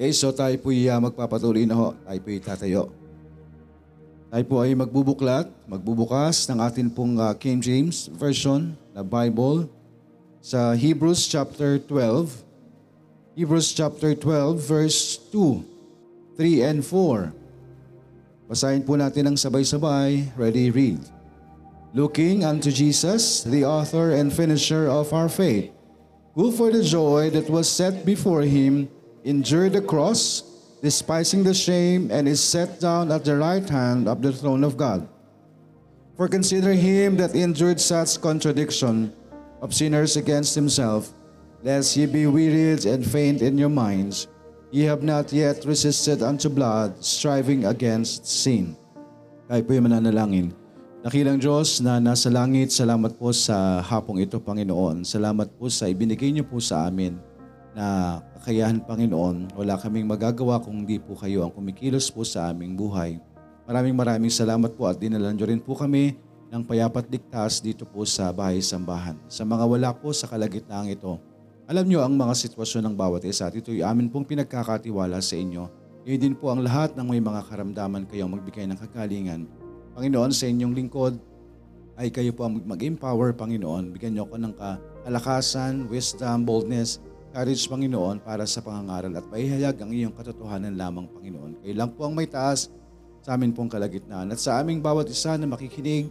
Okay, so tayo po uh, magpapatuloy na ho. Tayo po tatayo. Tayo po ay magbubuklat, magbubukas ng atin pong uh, King James Version na Bible sa Hebrews chapter 12. Hebrews chapter 12 verse 2, 3 and 4. Basahin po natin ang sabay-sabay. Ready, read. Looking unto Jesus, the author and finisher of our faith, who for the joy that was set before him endured the cross, despising the shame, and is set down at the right hand of the throne of God. For consider him that endured such contradiction of sinners against himself, lest ye be wearied and faint in your minds. Ye have not yet resisted unto blood, striving against sin. Tayo po yung mananalangin. Nakilang Diyos na nasa langit, salamat po sa hapong ito, Panginoon. Salamat po sa ibinigay niyo po sa amin na kakayahan, Panginoon. Wala kaming magagawa kung hindi po kayo ang kumikilos po sa aming buhay. Maraming maraming salamat po at dinalan nyo rin po kami ng payapat ligtas dito po sa bahay-sambahan. Sa mga wala po sa kalagitnaan ito, alam nyo ang mga sitwasyon ng bawat isa at ito'y amin pong pinagkakatiwala sa inyo. Ngayon din po ang lahat ng may mga karamdaman kayong magbigay ng kagalingan. Panginoon, sa inyong lingkod, ay kayo po ang mag-empower, Panginoon. Bigyan niyo ako ng kalakasan, wisdom, boldness, Courage, Panginoon, para sa pangangaral at paihayag ang iyong katotohanan lamang, Panginoon. Kayo lang po ang may taas sa amin pong kalagitnaan. At sa aming bawat isa na makikinig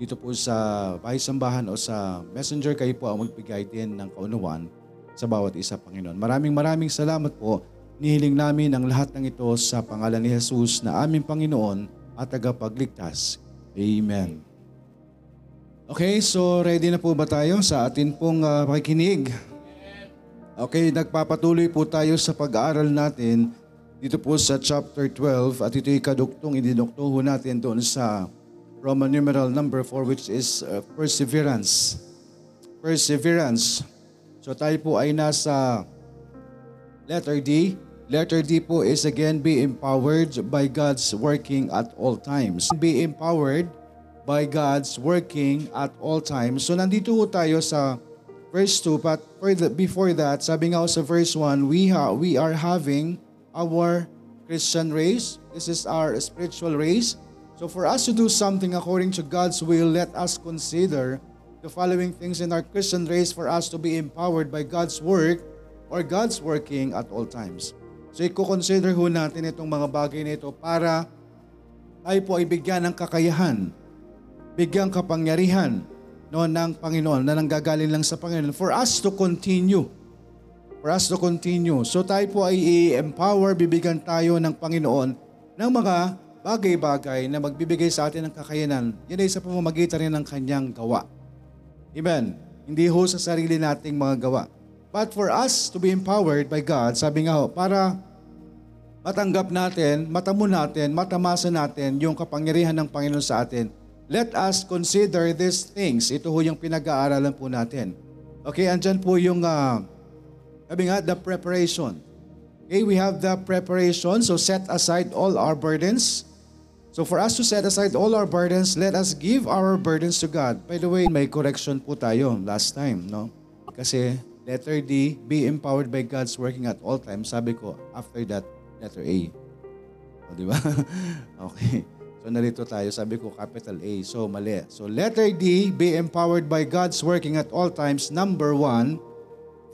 dito po sa bahay sambahan o sa messenger, kayo po ang magbigay din ng kaunawan sa bawat isa, Panginoon. Maraming maraming salamat po. Nihiling namin ang lahat ng ito sa pangalan ni Jesus na aming Panginoon at tagapagligtas. Amen. Okay, so ready na po ba tayo sa atin pong uh, pakikinig? Okay, nagpapatuloy po tayo sa pag-aaral natin dito po sa chapter 12 at ito'y kaduktong idinuktuho natin doon sa Roman numeral number 4 which is uh, perseverance. Perseverance. So tayo po ay nasa letter D. Letter D po is again be empowered by God's working at all times. Be empowered by God's working at all times. So nandito po tayo sa verse 2. But the, before that, sabi nga sa verse 1, we, ha, we are having our Christian race. This is our spiritual race. So for us to do something according to God's will, let us consider the following things in our Christian race for us to be empowered by God's work or God's working at all times. So i-consider ho natin itong mga bagay na ito para tayo po ay bigyan ng kakayahan, bigyan kapangyarihan no, ng Panginoon na nanggagaling lang sa Panginoon for us to continue. For us to continue. So tayo po ay i-empower, bibigyan tayo ng Panginoon ng mga bagay-bagay na magbibigay sa atin ng kakayanan. Yan ay sa pamamagitan rin ng kanyang gawa. Amen. Hindi ho sa sarili nating mga gawa. But for us to be empowered by God, sabi nga ho, para matanggap natin, matamo natin, matamasa natin yung kapangyarihan ng Panginoon sa atin, Let us consider these things. Ito ho yung pinag-aaralan po natin. Okay, andyan po yung, uh, sabi nga, the preparation. Okay, we have the preparation. So set aside all our burdens. So for us to set aside all our burdens, let us give our burdens to God. By the way, may correction po tayo last time, no? Kasi letter D, be empowered by God's working at all times. Sabi ko, after that, letter A. O, di ba? okay. So nalito tayo, sabi ko capital A. So mali. So letter D, be empowered by God's working at all times. Number one,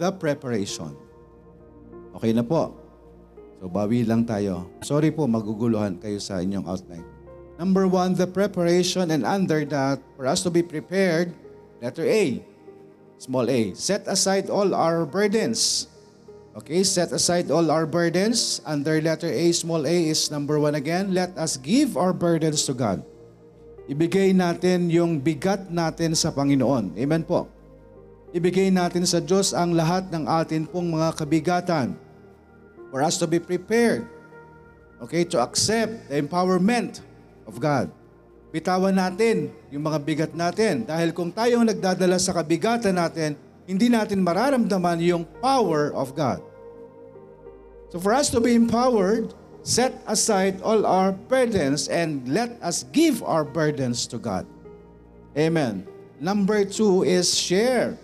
the preparation. Okay na po. So bawi lang tayo. Sorry po, maguguluhan kayo sa inyong outline. Number one, the preparation and under that, for us to be prepared, letter A, small a, set aside all our burdens Okay, set aside all our burdens. Under letter A, small a is number one again. Let us give our burdens to God. Ibigay natin yung bigat natin sa Panginoon. Amen po. Ibigay natin sa Diyos ang lahat ng atin pong mga kabigatan for us to be prepared. Okay, to accept the empowerment of God. Bitawan natin yung mga bigat natin. Dahil kung tayo ang nagdadala sa kabigatan natin, hindi natin mararamdaman yung power of God. So for us to be empowered, set aside all our burdens and let us give our burdens to God. Amen. Number two is share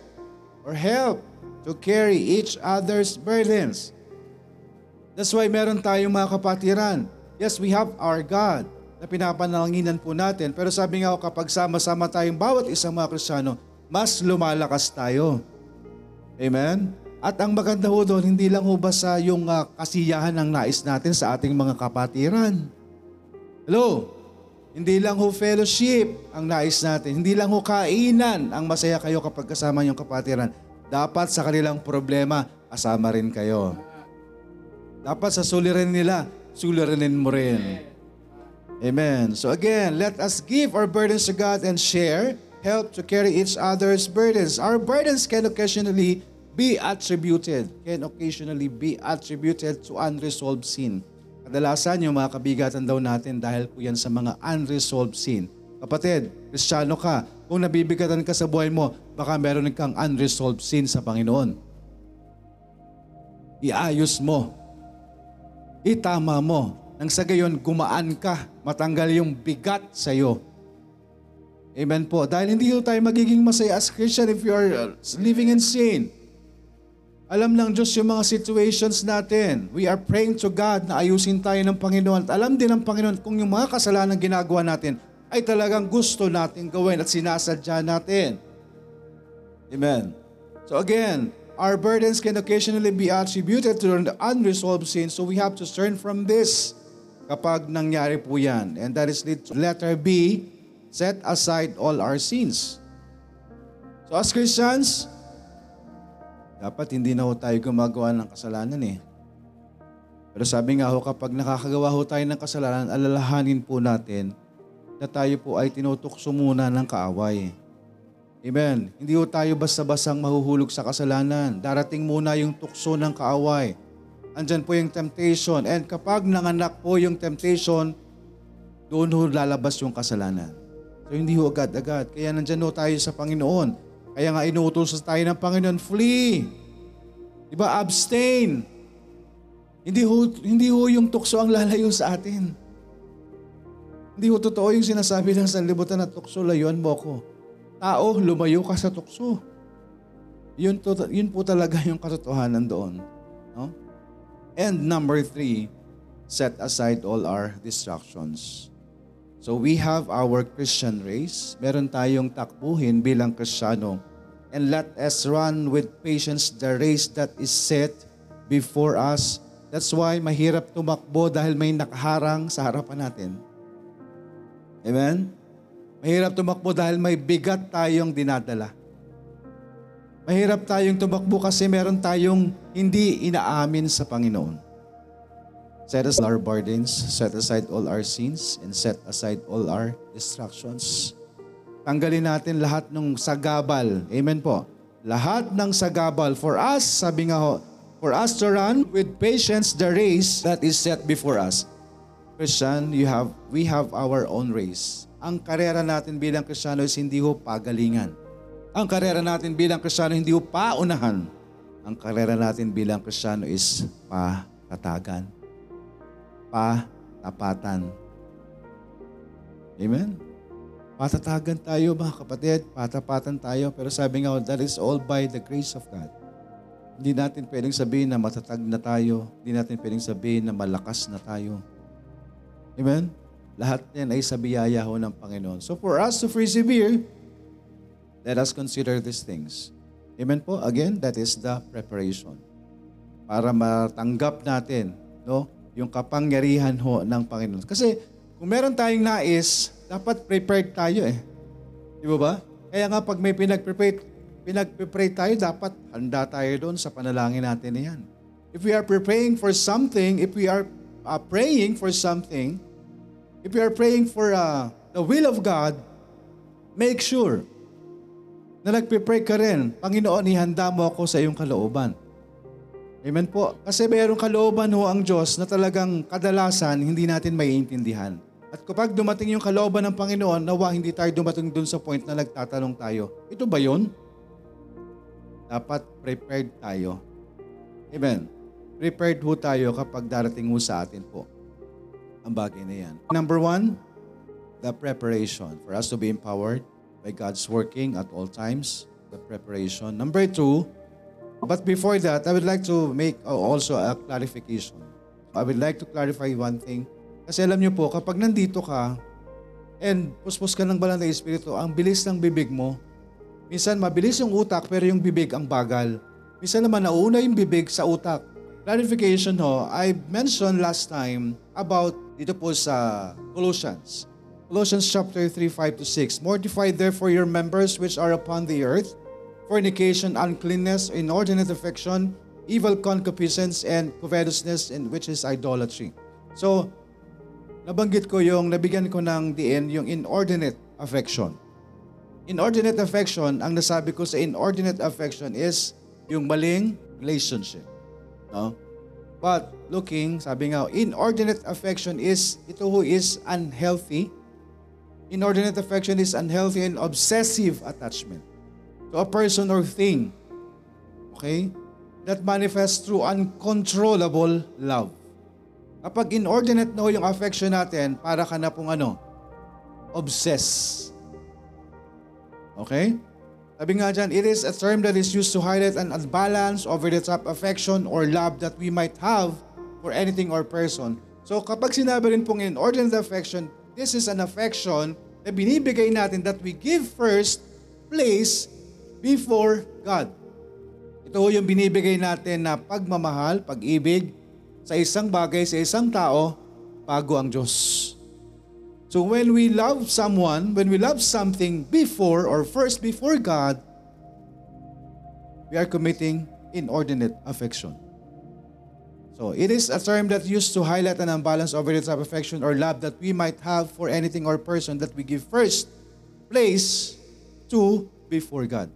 or help to carry each other's burdens. That's why meron tayong mga kapatiran. Yes, we have our God na pinapanalangin po natin. Pero sabi nga ako, kapag sama-sama tayong bawat isang mga Kristiyano, mas lumalakas tayo. Amen? At ang maganda ho doon, hindi lang ho basta yung uh, kasiyahan ng nais natin sa ating mga kapatiran. Hello? Hindi lang ho fellowship ang nais natin. Hindi lang ho kainan ang masaya kayo kapag kasama yung kapatiran. Dapat sa kanilang problema, kasama rin kayo. Dapat sa sulirin nila, suliranin mo rin. Amen. So again, let us give our burdens to God and share, help to carry each other's burdens. Our burdens can occasionally be attributed, can occasionally be attributed to unresolved sin. Kadalasan yung mga kabigatan daw natin dahil po yan sa mga unresolved sin. Kapatid, kristyano ka, kung nabibigatan ka sa buhay mo, baka meron kang unresolved sin sa Panginoon. Iayos mo. Itama mo. Nang sa gayon, gumaan ka. Matanggal yung bigat sa iyo. Amen po. Dahil hindi tayo magiging masaya as Christian if you are uh, living in sin. Alam ng Diyos yung mga situations natin. We are praying to God na ayusin tayo ng Panginoon. At alam din ng Panginoon kung yung mga kasalanan ginagawa natin ay talagang gusto natin gawin at sinasadya natin. Amen. So again, our burdens can occasionally be attributed to unresolved sin. So we have to turn from this kapag nangyari po yan. And that is letter B, set aside all our sins. So as Christians, dapat hindi na ho tayo gumagawa ng kasalanan eh. Pero sabi nga ho, kapag nakakagawa ho tayo ng kasalanan, alalahanin po natin na tayo po ay tinutukso muna ng kaaway. Amen. Hindi ho tayo basta-basang mahuhulog sa kasalanan. Darating muna yung tukso ng kaaway. Andyan po yung temptation. And kapag nanganak po yung temptation, doon ho lalabas yung kasalanan. So hindi ho agad-agad. Kaya nandyan ho tayo sa Panginoon. Kaya nga inuutos tayo ng Panginoon, flee. Diba? Abstain. Hindi ho, hindi ho yung tukso ang lalayo sa atin. Hindi ho totoo yung sinasabi ng sanlibutan na tukso, layuan mo ko. Tao, lumayo ka sa tukso. Yun, to, yun po talaga yung katotohanan doon. No? And number three, set aside all our distractions. So we have our Christian race. Meron tayong takbuhin bilang Kristiyano. And let us run with patience the race that is set before us. That's why mahirap tumakbo dahil may nakaharang sa harapan natin. Amen? Mahirap tumakbo dahil may bigat tayong dinadala. Mahirap tayong tumakbo kasi meron tayong hindi inaamin sa Panginoon. Set aside our burdens, set aside all our sins, and set aside all our distractions. Tanggalin natin lahat ng sagabal. Amen po. Lahat ng sagabal. For us, sabi nga ho, for us to run with patience the race that is set before us. Christian, you have, we have our own race. Ang karera natin bilang Kristiyano is hindi ho pagalingan. Ang karera natin bilang Kristiyano hindi ho paunahan. Ang karera natin bilang Kristiyano is patatagan patapatan. Amen? Patatagan tayo mga kapatid, patapatan tayo. Pero sabi nga, that is all by the grace of God. Hindi natin pwedeng sabihin na matatag na tayo. Hindi natin pwedeng sabihin na malakas na tayo. Amen? Lahat yan ay sa biyaya ho ng Panginoon. So for us to persevere, let us consider these things. Amen po? Again, that is the preparation. Para matanggap natin no, yung kapangyarihan ho ng Panginoon. Kasi kung meron tayong nais, dapat prepared tayo eh. Di ba ba? Kaya nga pag may pinag-prepare, pinag-prepare tayo, dapat handa tayo doon sa panalangin natin na yan. If we are preparing for something, if we are uh, praying for something, if we are praying for uh, the will of God, make sure na nagpe-pray ka rin, Panginoon, ihanda mo ako sa iyong kalooban. Amen po. Kasi mayroong kalooban ho ang Diyos na talagang kadalasan hindi natin maiintindihan. At kapag dumating yung kalooban ng Panginoon, nawa hindi tayo dumating dun sa point na nagtatanong tayo, ito ba yon? Dapat prepared tayo. Amen. Prepared ho tayo kapag darating ho sa atin po ang bagay na yan. Number one, the preparation. For us to be empowered by God's working at all times, the preparation. Number two, But before that, I would like to make also a clarification. I would like to clarify one thing. Kasi alam niyo po, kapag nandito ka and puspos ka ng banal na Espiritu, ang bilis ng bibig mo. Minsan mabilis yung utak pero yung bibig ang bagal. Minsan naman nauna yung bibig sa utak. Clarification ho, I mentioned last time about dito po sa Colossians. Colossians chapter 3, 5 to 6. Mortify therefore your members which are upon the earth, fornication, uncleanness, inordinate affection, evil concupiscence, and covetousness, and which is idolatry. So, nabanggit ko yung, nabigyan ko ng diin, yung inordinate affection. Inordinate affection, ang nasabi ko sa inordinate affection is yung maling relationship. No? But looking, sabi nga, inordinate affection is, ito who is unhealthy, Inordinate affection is unhealthy and obsessive attachment to a person or thing. Okay? That manifests through uncontrollable love. Kapag inordinate na ho yung affection natin, para ka na pong ano? Obsess. Okay? Sabi nga dyan, it is a term that is used to highlight an unbalanced, over-the-top affection or love that we might have for anything or person. So kapag sinabi rin pong inordinate affection, this is an affection na binibigay natin that we give first place before God. Ito ho yung binibigay natin na pagmamahal, pag-ibig sa isang bagay, sa isang tao, bago ang Diyos. So when we love someone, when we love something before or first before God, we are committing inordinate affection. So it is a term that used to highlight an imbalance over the type of affection or love that we might have for anything or person that we give first place to before God.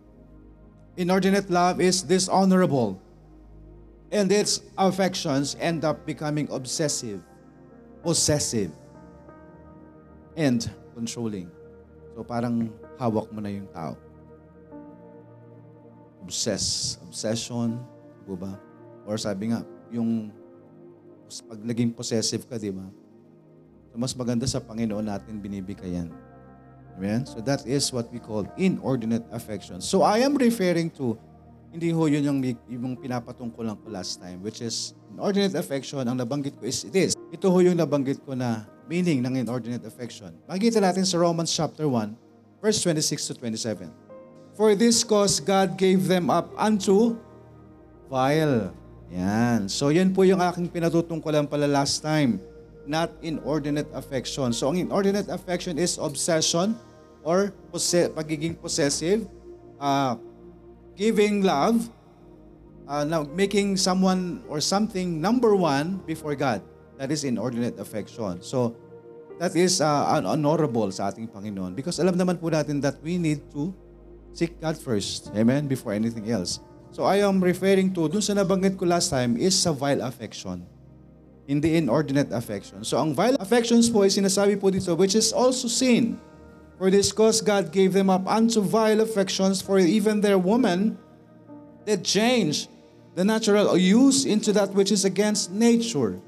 Inordinate love is dishonorable and its affections end up becoming obsessive, possessive, and controlling. So parang hawak mo na yung tao. Obsess, obsession, di ba? Or sabi nga, yung pag naging possessive ka, di ba? So mas maganda sa Panginoon natin binibigayan. Amen? So that is what we call inordinate affection. So I am referring to, hindi ho yun yung, yung pinapatungkulan ko last time, which is inordinate affection, ang nabanggit ko is this. Ito ho yung nabanggit ko na meaning ng inordinate affection. Makikita natin sa Romans chapter 1, verse 26 to 27. For this cause God gave them up unto vile. Yan. So yan po yung aking pinatutungkulan pala last time. Not inordinate affection. So ang inordinate affection is obsession or posse- pagiging possessive, uh, giving love, uh, now making someone or something number one before God. That is inordinate affection. So, that is uh, honorable sa ating Panginoon because alam naman po natin that we need to seek God first. Amen? Before anything else. So, I am referring to, dun sa nabanggit ko last time, is sa vile affection. Hindi inordinate affection. So, ang vile affections po ay sinasabi po dito, which is also sin. For this cause God gave them up unto vile affections, for even their woman that change the natural use into that which is against nature.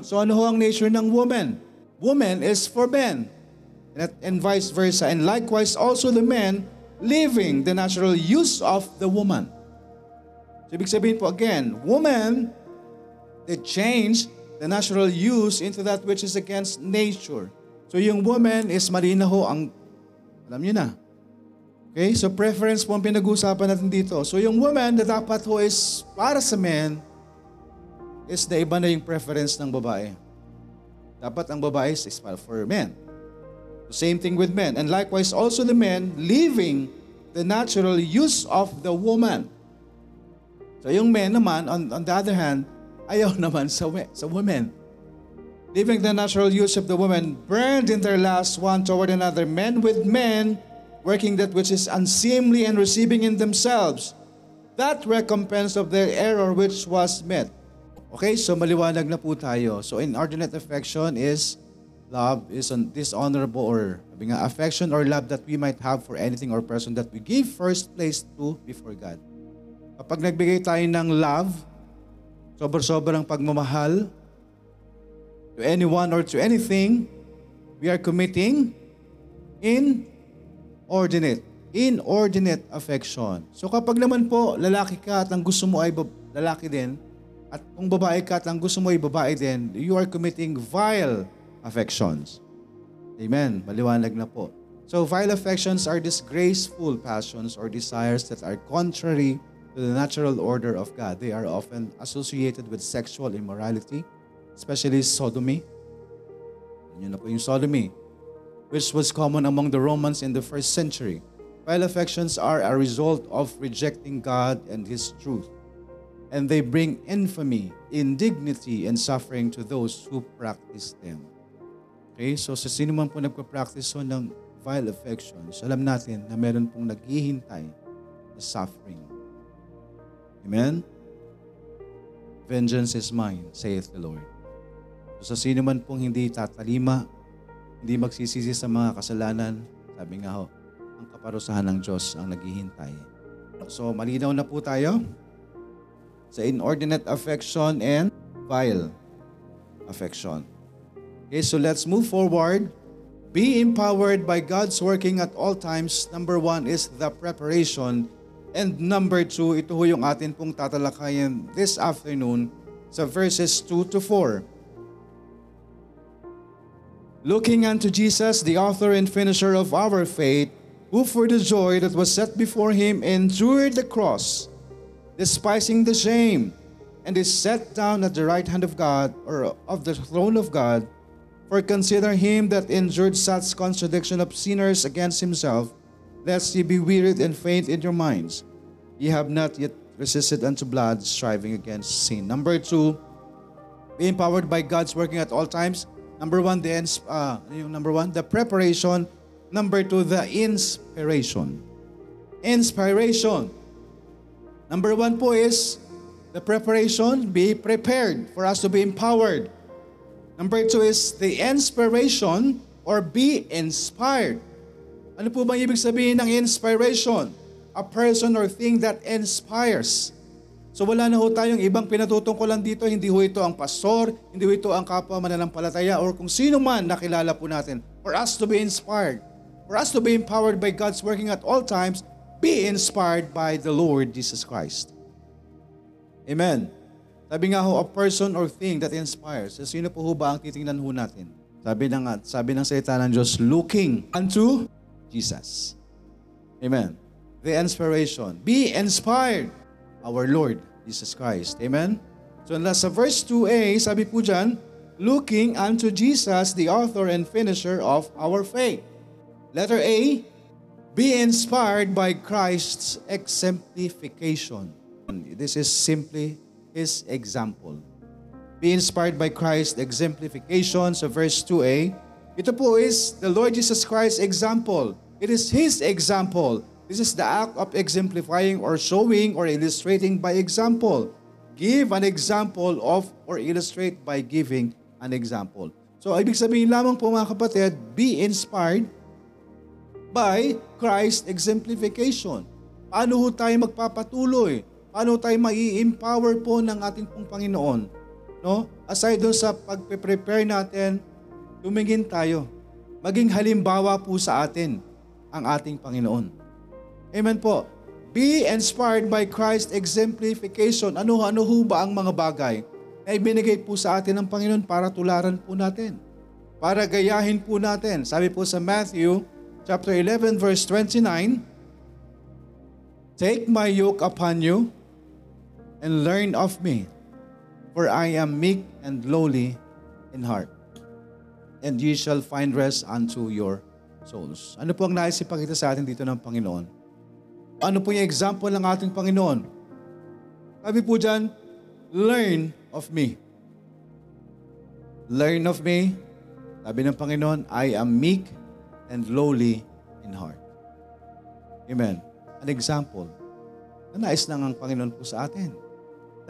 So ano ho ang nature ng woman? Woman is for men. And, and vice versa. And likewise also the men leaving the natural use of the woman. So ibig sabihin po again, woman, they change the natural use into that which is against nature. So yung woman is marina ho ang, alam niyo na. Okay, so preference po ang pinag-uusapan natin dito. So yung woman na dapat ho is para sa men, is na iba na yung preference ng babae. Dapat ang babae is for men. The same thing with men. And likewise also the men leaving the natural use of the woman. So yung men naman, on, on the other hand, ayaw naman sa, sa women. Leaving the natural use of the woman, burned in their last one toward another, men with men, working that which is unseemly and receiving in themselves that recompense of their error which was met. Okay, so maliwanag na po tayo. So inordinate affection is love is un- dishonorable or sabi nga, affection or love that we might have for anything or person that we give first place to before God. Kapag nagbigay tayo ng love, sobra-sobrang pagmamahal to anyone or to anything, we are committing inordinate, inordinate affection. So kapag naman po lalaki ka at ang gusto mo ay lalaki din, At kung babae ka at ang gusto mo ay babae din, you are committing vile affections. Amen. Maliwanag na po. So vile affections are disgraceful passions or desires that are contrary to the natural order of God. They are often associated with sexual immorality, especially sodomy. Yun na po yung sodomy, which was common among the Romans in the first century. Vile affections are a result of rejecting God and His truth. And they bring infamy, indignity, and suffering to those who practice them. Okay, so sa sino man po nagpa-practice so ng vile affections, alam natin na meron pong naghihintay na suffering. Amen? Vengeance is mine, saith the Lord. So sa sino man pong hindi tatalima, hindi magsisisi sa mga kasalanan, sabi nga ho, ang kaparusahan ng Diyos ang naghihintay. So malinaw na po tayo sa inordinate affection and vile affection. Okay, so let's move forward. Be empowered by God's working at all times. Number one is the preparation. And number two, ito ho yung atin pong tatalakayan this afternoon sa verses 2 to 4. Looking unto Jesus, the author and finisher of our faith, who for the joy that was set before him endured the cross, despising the shame, and is set down at the right hand of God, or of the throne of God. For consider him that endured such contradiction of sinners against himself, lest ye be wearied and faint in your minds. Ye have not yet resisted unto blood, striving against sin. Number two, be empowered by God's working at all times. Number one, the ins- uh, number one, the preparation. Number two, the inspiration. Inspiration. Number one po is the preparation, be prepared for us to be empowered. Number two is the inspiration or be inspired. Ano po bang ibig sabihin ng inspiration? A person or thing that inspires. So wala na ho tayong ibang pinatutungkulan dito, hindi ho ito ang pastor, hindi ho ito ang kapwa mananampalataya or kung sino man nakilala po natin. For us to be inspired, for us to be empowered by God's working at all times, be inspired by the Lord Jesus Christ. Amen. Sabi nga ho, a person or thing that inspires. So, sino po ho ba ang titingnan ho natin? Sabi ng, sabi ng salita ng Diyos, looking unto Jesus. Amen. The inspiration. Be inspired. Our Lord Jesus Christ. Amen? So sa uh, verse 2a, sabi po dyan, looking unto Jesus, the author and finisher of our faith. Letter A, be inspired by Christ's exemplification. This is simply His example. Be inspired by Christ's exemplification sa verse 2a. Ito po is the Lord Jesus Christ's example. It is His example. This is the act of exemplifying or showing or illustrating by example. Give an example of or illustrate by giving an example. So, ibig sabihin lamang po mga kapatid, be inspired by Christ exemplification. Paano ho tayo magpapatuloy? Paano tayo mai-empower po ng ating pong Panginoon? No? Aside doon sa pagpe-prepare natin, tumingin tayo. Maging halimbawa po sa atin ang ating Panginoon. Amen po. Be inspired by Christ exemplification. Ano ano ho ba ang mga bagay na ibinigay po sa atin ng Panginoon para tularan po natin? Para gayahin po natin. Sabi po sa Matthew chapter 11 verse 29, Take my yoke upon you and learn of me, for I am meek and lowly in heart, and ye shall find rest unto your souls. Ano po ang nais ipakita sa atin dito ng Panginoon? Ano po yung example ng ating Panginoon? Sabi po dyan, learn of me. Learn of me. Sabi ng Panginoon, I am meek and lowly in heart. Amen. An example na nais lang ang Panginoon po sa atin.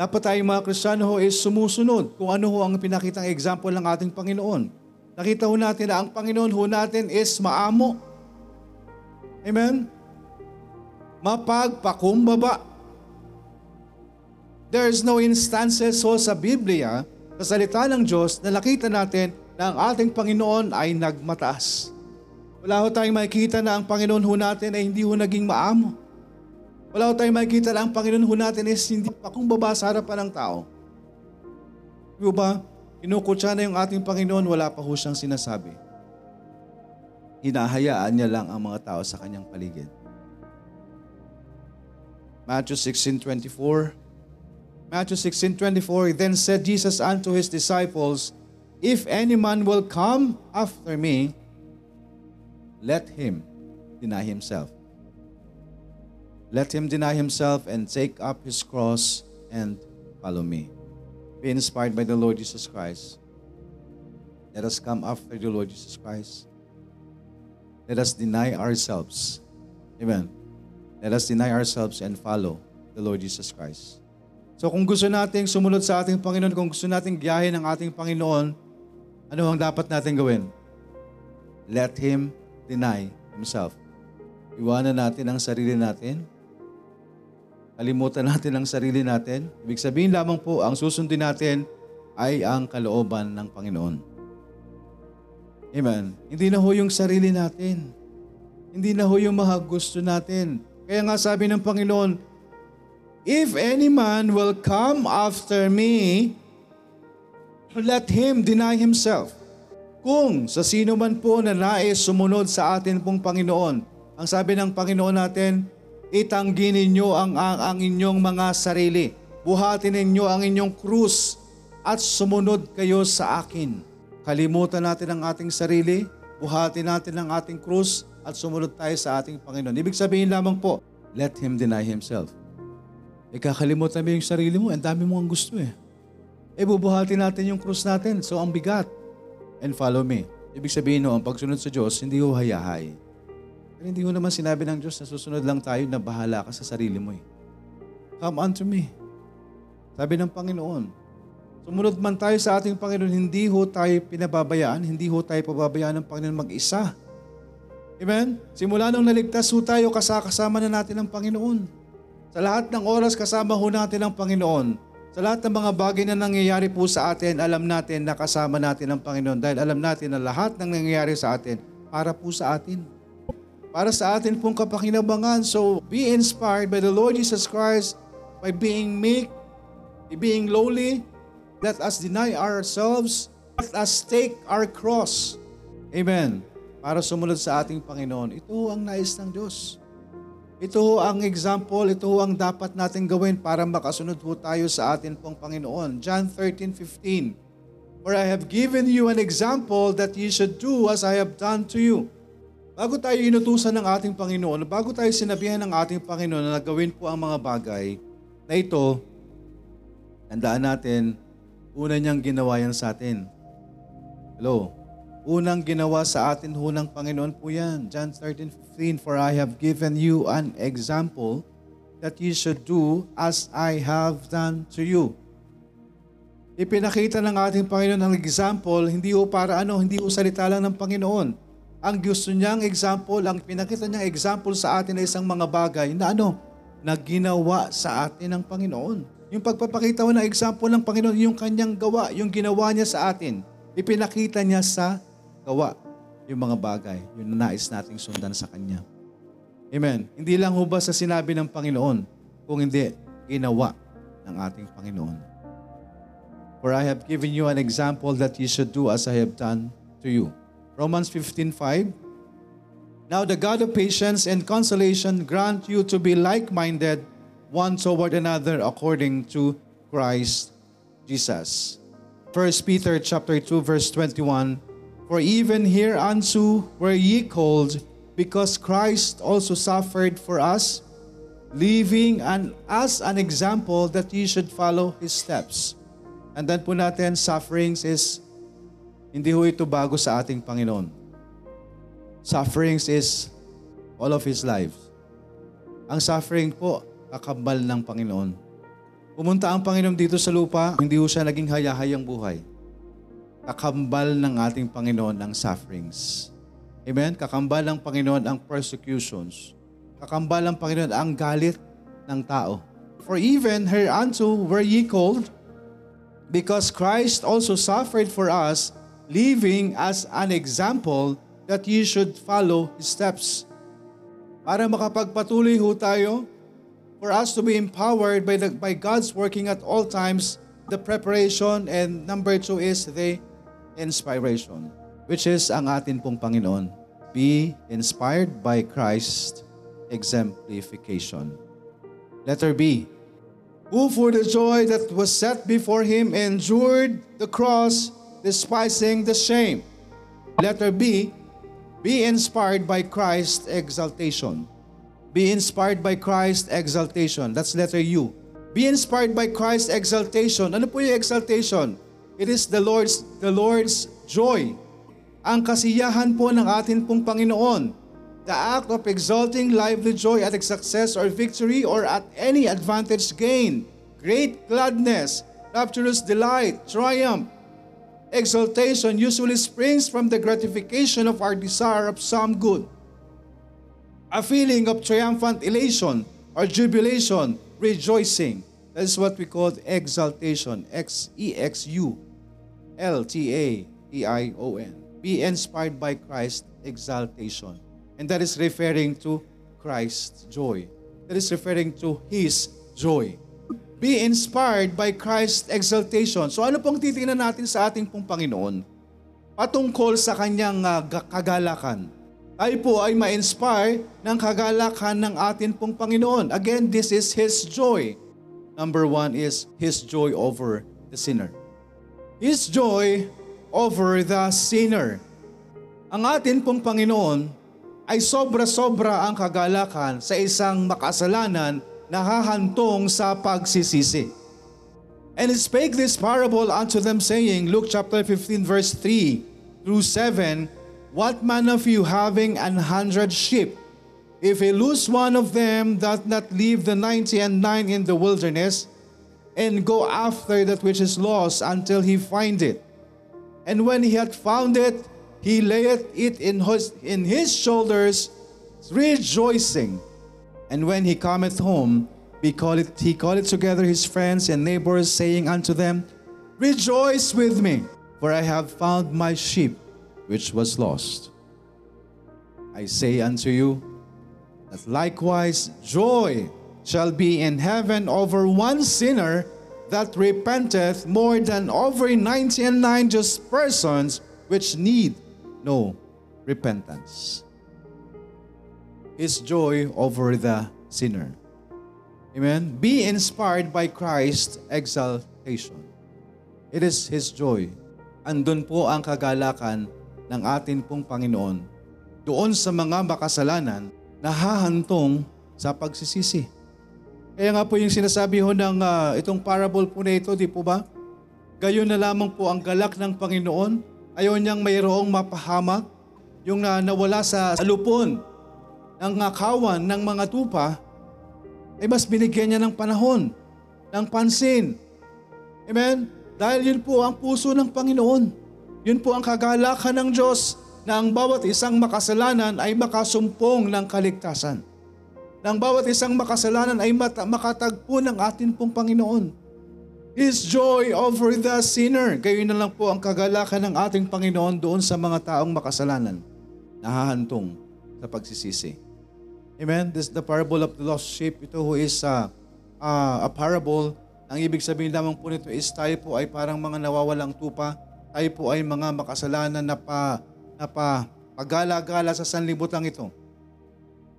Dapat tayong mga Kristiyano ho is sumusunod kung ano ho ang pinakitang example ng ating Panginoon. Nakita ho natin na ang Panginoon ho natin is maamo. Amen? Mapagpakumbaba. There is no instances ho sa Biblia, sa salita ng Diyos, na nakita natin na ang ating Panginoon ay nagmataas. Wala ho tayong makikita na ang Panginoon ho natin ay hindi ho naging maamo. Wala ho tayong makikita na ang Panginoon ho natin is hindi pa kung baba sa harapan ng tao. Di ba? Kinukutsa na yung ating Panginoon, wala pa ho siyang sinasabi. Hinahayaan niya lang ang mga tao sa kanyang paligid. Matthew 16:24 Matthew 16:24 Then said Jesus unto his disciples, If any man will come after me, let him deny himself. Let him deny himself and take up his cross and follow me. Be inspired by the Lord Jesus Christ. Let us come after the Lord Jesus Christ. Let us deny ourselves. Amen. Let us deny ourselves and follow the Lord Jesus Christ. So kung gusto nating sumunod sa ating Panginoon, kung gusto nating giyahin ng ating Panginoon, ano ang dapat natin gawin? Let Him deny Himself. Iwanan natin ang sarili natin. Kalimutan natin ang sarili natin. Ibig sabihin lamang po, ang susundin natin ay ang kalooban ng Panginoon. Amen. Hindi na ho yung sarili natin. Hindi na ho yung mga gusto natin. Kaya nga sabi ng Panginoon, If any man will come after me, let him deny himself. Kung sa sino man po na nais sumunod sa atin pong Panginoon, ang sabi ng Panginoon natin, itanggi ninyo ang, ang, ang inyong mga sarili. Buhatin ninyo ang inyong krus at sumunod kayo sa akin. Kalimutan natin ang ating sarili, buhatin natin ang ating krus at sumunod tayo sa ating Panginoon. Ibig sabihin lamang po, let him deny himself. Eh kakalimutan mo yung sarili mo, ang dami mo ang gusto eh. Eh bubuhatin natin yung krus natin, so ang bigat. And follow me. Ibig sabihin no, ang pagsunod sa Diyos, hindi ho hayahay. Pero hindi ho naman sinabi ng Diyos na susunod lang tayo na bahala ka sa sarili mo eh. Come unto me. Sabi ng Panginoon, sumunod man tayo sa ating Panginoon, hindi ho tayo pinababayaan, hindi ho tayo pababayaan ng Panginoon mag-isa. Amen? Simula nung naligtas ho tayo, kasakasama na natin ang Panginoon. Sa lahat ng oras kasama ho natin ang Panginoon. Sa lahat ng mga bagay na nangyayari po sa atin, alam natin na kasama natin ang Panginoon dahil alam natin na lahat ng nangyayari sa atin para po sa atin. Para sa atin pong kapakinabangan. So, be inspired by the Lord Jesus Christ by being meek, being lowly. Let us deny ourselves. Let us take our cross. Amen. Para sumunod sa ating Panginoon. Ito ang nais ng Diyos. Ito ang example, ito ang dapat natin gawin para makasunod ho tayo sa atin pong Panginoon. John 13:15. For I have given you an example that you should do as I have done to you. Bago tayo inutusan ng ating Panginoon, bago tayo sinabihan ng ating Panginoon na gawin po ang mga bagay na ito, tandaan natin, una niyang ginawa yan sa atin. Hello? Unang ginawa sa atin ho ng Panginoon po yan. John 13:15, For I have given you an example that you should do as I have done to you. Ipinakita ng ating Panginoon ang example, hindi ho para ano, hindi ho salita lang ng Panginoon. Ang gusto niyang example, ang pinakita niyang example sa atin ay isang mga bagay na ano, na ginawa sa atin ng Panginoon. Yung pagpapakita mo ng example ng Panginoon, yung kanyang gawa, yung ginawa niya sa atin, ipinakita niya sa gawa yung mga bagay, yung nais nating sundan sa Kanya. Amen. Hindi lang ho ba sa sinabi ng Panginoon, kung hindi, ginawa ng ating Panginoon. For I have given you an example that you should do as I have done to you. Romans 15.5 Now the God of patience and consolation grant you to be like-minded one toward another according to Christ Jesus. 1 Peter chapter 2 verse 21 For even hereunto were ye called, because Christ also suffered for us, leaving an, as an example that ye should follow His steps. And then po natin, sufferings is, hindi ho ito bago sa ating Panginoon. Sufferings is all of His life. Ang suffering po, kakambal ng Panginoon. Pumunta ang Panginoon dito sa lupa, hindi ho siya naging hayahayang buhay kakambal ng ating Panginoon ang sufferings. Amen? Kakambal ng Panginoon ang persecutions. Kakambal ng Panginoon ang galit ng tao. For even hereunto were ye called, because Christ also suffered for us, leaving as an example that ye should follow His steps. Para makapagpatuloy ho tayo, for us to be empowered by, the, by God's working at all times, the preparation, and number two is the inspiration, which is ang atin pong Panginoon. Be inspired by Christ exemplification. Letter B. Who for the joy that was set before him endured the cross, despising the shame. Letter B. Be inspired by Christ's exaltation. Be inspired by Christ's exaltation. That's letter U. Be inspired by Christ's exaltation. Ano po yung exaltation? It is the Lord's the Lord's joy. Ang kasiyahan po ng atin pong Panginoon. The act of exalting lively joy at success or victory or at any advantage gain. Great gladness, rapturous delight, triumph. Exaltation usually springs from the gratification of our desire of some good. A feeling of triumphant elation or jubilation, rejoicing. That is what we call exaltation. X-E-X-U-L-T-A-T-I-O-N. Be inspired by Christ exaltation. And that is referring to Christ's joy. That is referring to His joy. Be inspired by Christ's exaltation. So ano pong titingnan natin sa ating pong Panginoon? Patungkol sa kanyang uh, kagalakan. Tayo po ay ma-inspire ng kagalakan ng ating pong Panginoon. Again, this is His joy. Number one is His joy over the sinner. His joy over the sinner. Ang atin pong Panginoon ay sobra-sobra ang kagalakan sa isang makasalanan na hahantong sa pagsisisi. And he spake this parable unto them saying, Luke chapter 15 verse 3 through 7, What man of you having an hundred sheep, if he lose one of them, doth not leave the ninety and nine in the wilderness, and go after that which is lost until he find it? And when he had found it, he layeth it in his, in his shoulders, rejoicing. And when he cometh home, he calleth, he together his friends and neighbors, saying unto them, Rejoice with me, for I have found my sheep which was lost. I say unto you, that likewise joy shall be in heaven over one sinner that repenteth more than over ninety and nine just persons which need no repentance. His joy over the sinner. Amen. Be inspired by Christ's exaltation. It is His joy. Andun po ang kagalakan ng atin pong Panginoon doon sa mga makasalanan na hahantong sa pagsisisi. Kaya nga po yung sinasabi ho ng uh, itong parable po na ito, di po ba? Gayon na lamang po ang galak ng Panginoon. Ayaw niyang mayroong mapahamak, yung uh, nawala sa lupon ng uh, kawan ng mga tupa, ay mas binigyan niya ng panahon, ng pansin. Amen? Dahil yun po ang puso ng Panginoon. Yun po ang kagalakan ng Diyos na ang bawat isang makasalanan ay makasumpong ng kaligtasan. Na ang bawat isang makasalanan ay mata- makatagpo ng atin pong Panginoon. His joy over the sinner. Gayon na lang po ang kagalakan ng ating Panginoon doon sa mga taong makasalanan. Nahahantong sa pagsisisi. Amen? This is the parable of the lost sheep. Ito ho is uh, uh, a parable. Ang ibig sabihin lamang po nito is tayo po ay parang mga nawawalang tupa. Tayo po ay mga makasalanan na pa, na pa pagala-gala sa sanlibutan ito.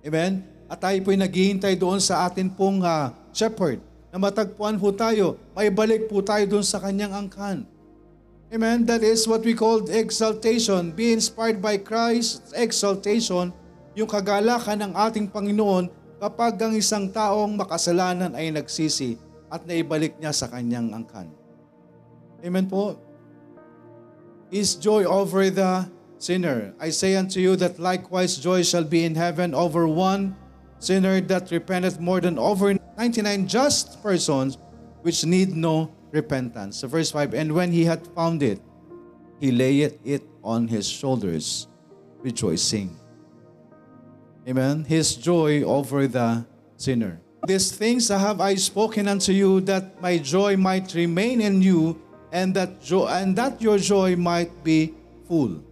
Amen? At tayo po ay naghihintay doon sa atin pong uh, shepherd na matagpuan po tayo, may balik po tayo doon sa kanyang angkan. Amen? That is what we call exaltation. Be inspired by Christ's exaltation yung kagalakan ng ating Panginoon kapag ang isang taong makasalanan ay nagsisi at naibalik niya sa kanyang angkan. Amen po. Is joy over the sinner. I say unto you that likewise joy shall be in heaven over one sinner that repenteth more than over 99 just persons which need no repentance. So verse 5, And when he had found it, he layeth it on his shoulders, rejoicing. Amen. His joy over the sinner. These things have I spoken unto you that my joy might remain in you and that joy and that your joy might be full.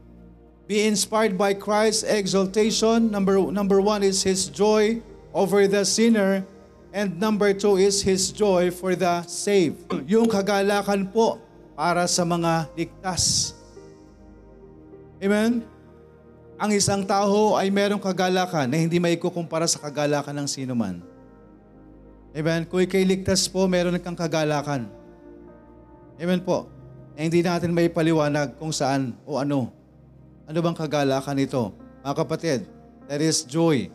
Be inspired by Christ's exaltation. Number number 1 is his joy over the sinner And number two is His joy for the saved. Yung kagalakan po para sa mga ligtas. Amen? Ang isang tao ay merong kagalakan na hindi may kukumpara sa kagalakan ng sino man. Amen? Kung ikay ligtas po, meron kang kagalakan. Amen po. Eh, hindi natin may paliwanag kung saan o ano. Ano bang kagalakan ito? Mga kapatid, that is joy.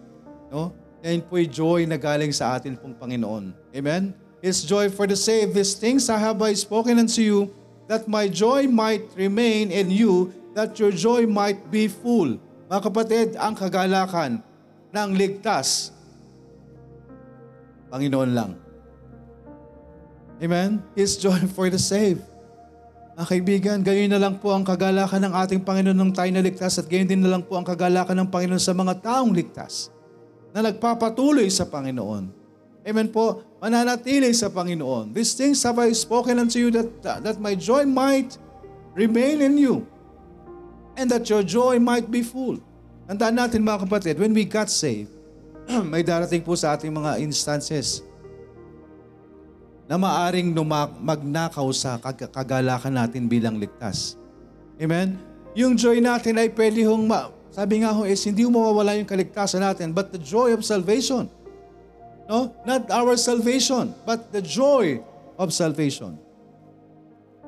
No? Yan po'y joy na galing sa atin pong Panginoon. Amen? His joy for the saved. These things I have I spoken unto you, that my joy might remain in you, that your joy might be full. Mga kapatid, ang kagalakan ng ligtas, Panginoon lang. Amen? His joy for the saved. Mga kaibigan, gayon na lang po ang kagalakan ng ating Panginoon nung tayo naligtas at gayon din na lang po ang kagalakan ng Panginoon sa mga taong ligtas na nagpapatuloy sa Panginoon. Amen po, mananatili sa Panginoon. These things have I spoken unto you that, that my joy might remain in you and that your joy might be full. Tandaan natin mga kapatid, when we got saved, may darating po sa ating mga instances na maaring numak- magnakaw sa kag- kagalakan natin bilang ligtas. Amen? Yung joy natin ay pwede hong, ma- sabi nga ho is, hindi mawawala yung kaligtasan natin, but the joy of salvation. No? Not our salvation, but the joy of salvation.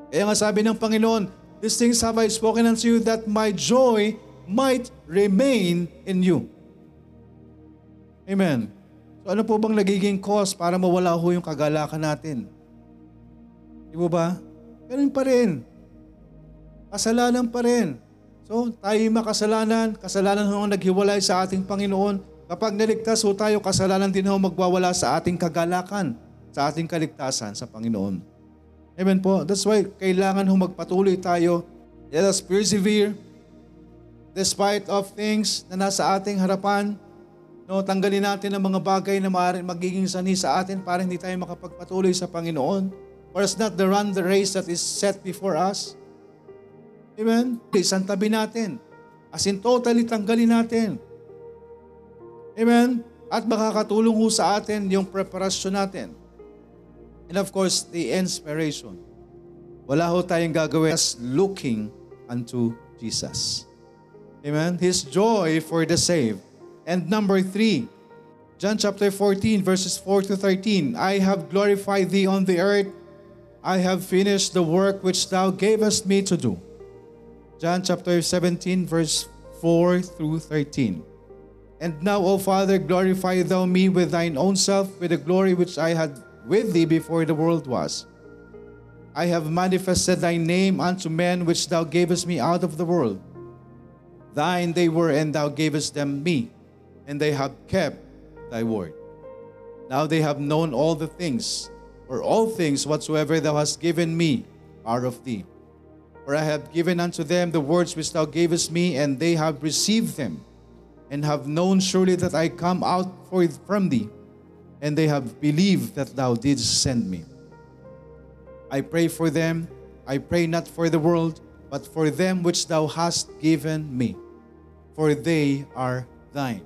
Kaya nga sabi ng Panginoon, These things have I spoken unto you that my joy might remain in you. Amen. So ano po bang nagiging cause para mawala ho yung kagalakan natin? Di ba? Ganun pa rin. Kasalanan pa rin. So tayo makasalanan, kasalanan ho ang naghiwalay sa ating Panginoon. Kapag naligtas ho tayo, kasalanan din ho magwawala sa ating kagalakan, sa ating kaligtasan sa Panginoon. Amen po. That's why kailangan ho magpatuloy tayo. Let us persevere despite of things na nasa ating harapan. No, tanggalin natin ang mga bagay na maaaring magiging sani sa atin para hindi tayo makapagpatuloy sa Panginoon. For us not to run the race that is set before us. Amen? Isang tabi natin. As in totally tanggalin natin. Amen? At makakatulong ho sa atin yung preparasyon natin And of course, the inspiration. Wala ho tayong gagawin as looking unto Jesus. Amen? His joy for the saved. And number three, John chapter 14, verses 4 to 13. I have glorified thee on the earth. I have finished the work which thou gavest me to do. John chapter 17, verse 4 through 13. And now, O Father, glorify thou me with thine own self, with the glory which I had with thee before the world was. I have manifested thy name unto men which thou gavest me out of the world. Thine they were, and thou gavest them me, and they have kept thy word. Now they have known all the things, or all things whatsoever thou hast given me are of thee. For I have given unto them the words which thou gavest me, and they have received them, and have known surely that I come out from thee and they have believed that thou didst send me. I pray for them, I pray not for the world, but for them which thou hast given me, for they are thine.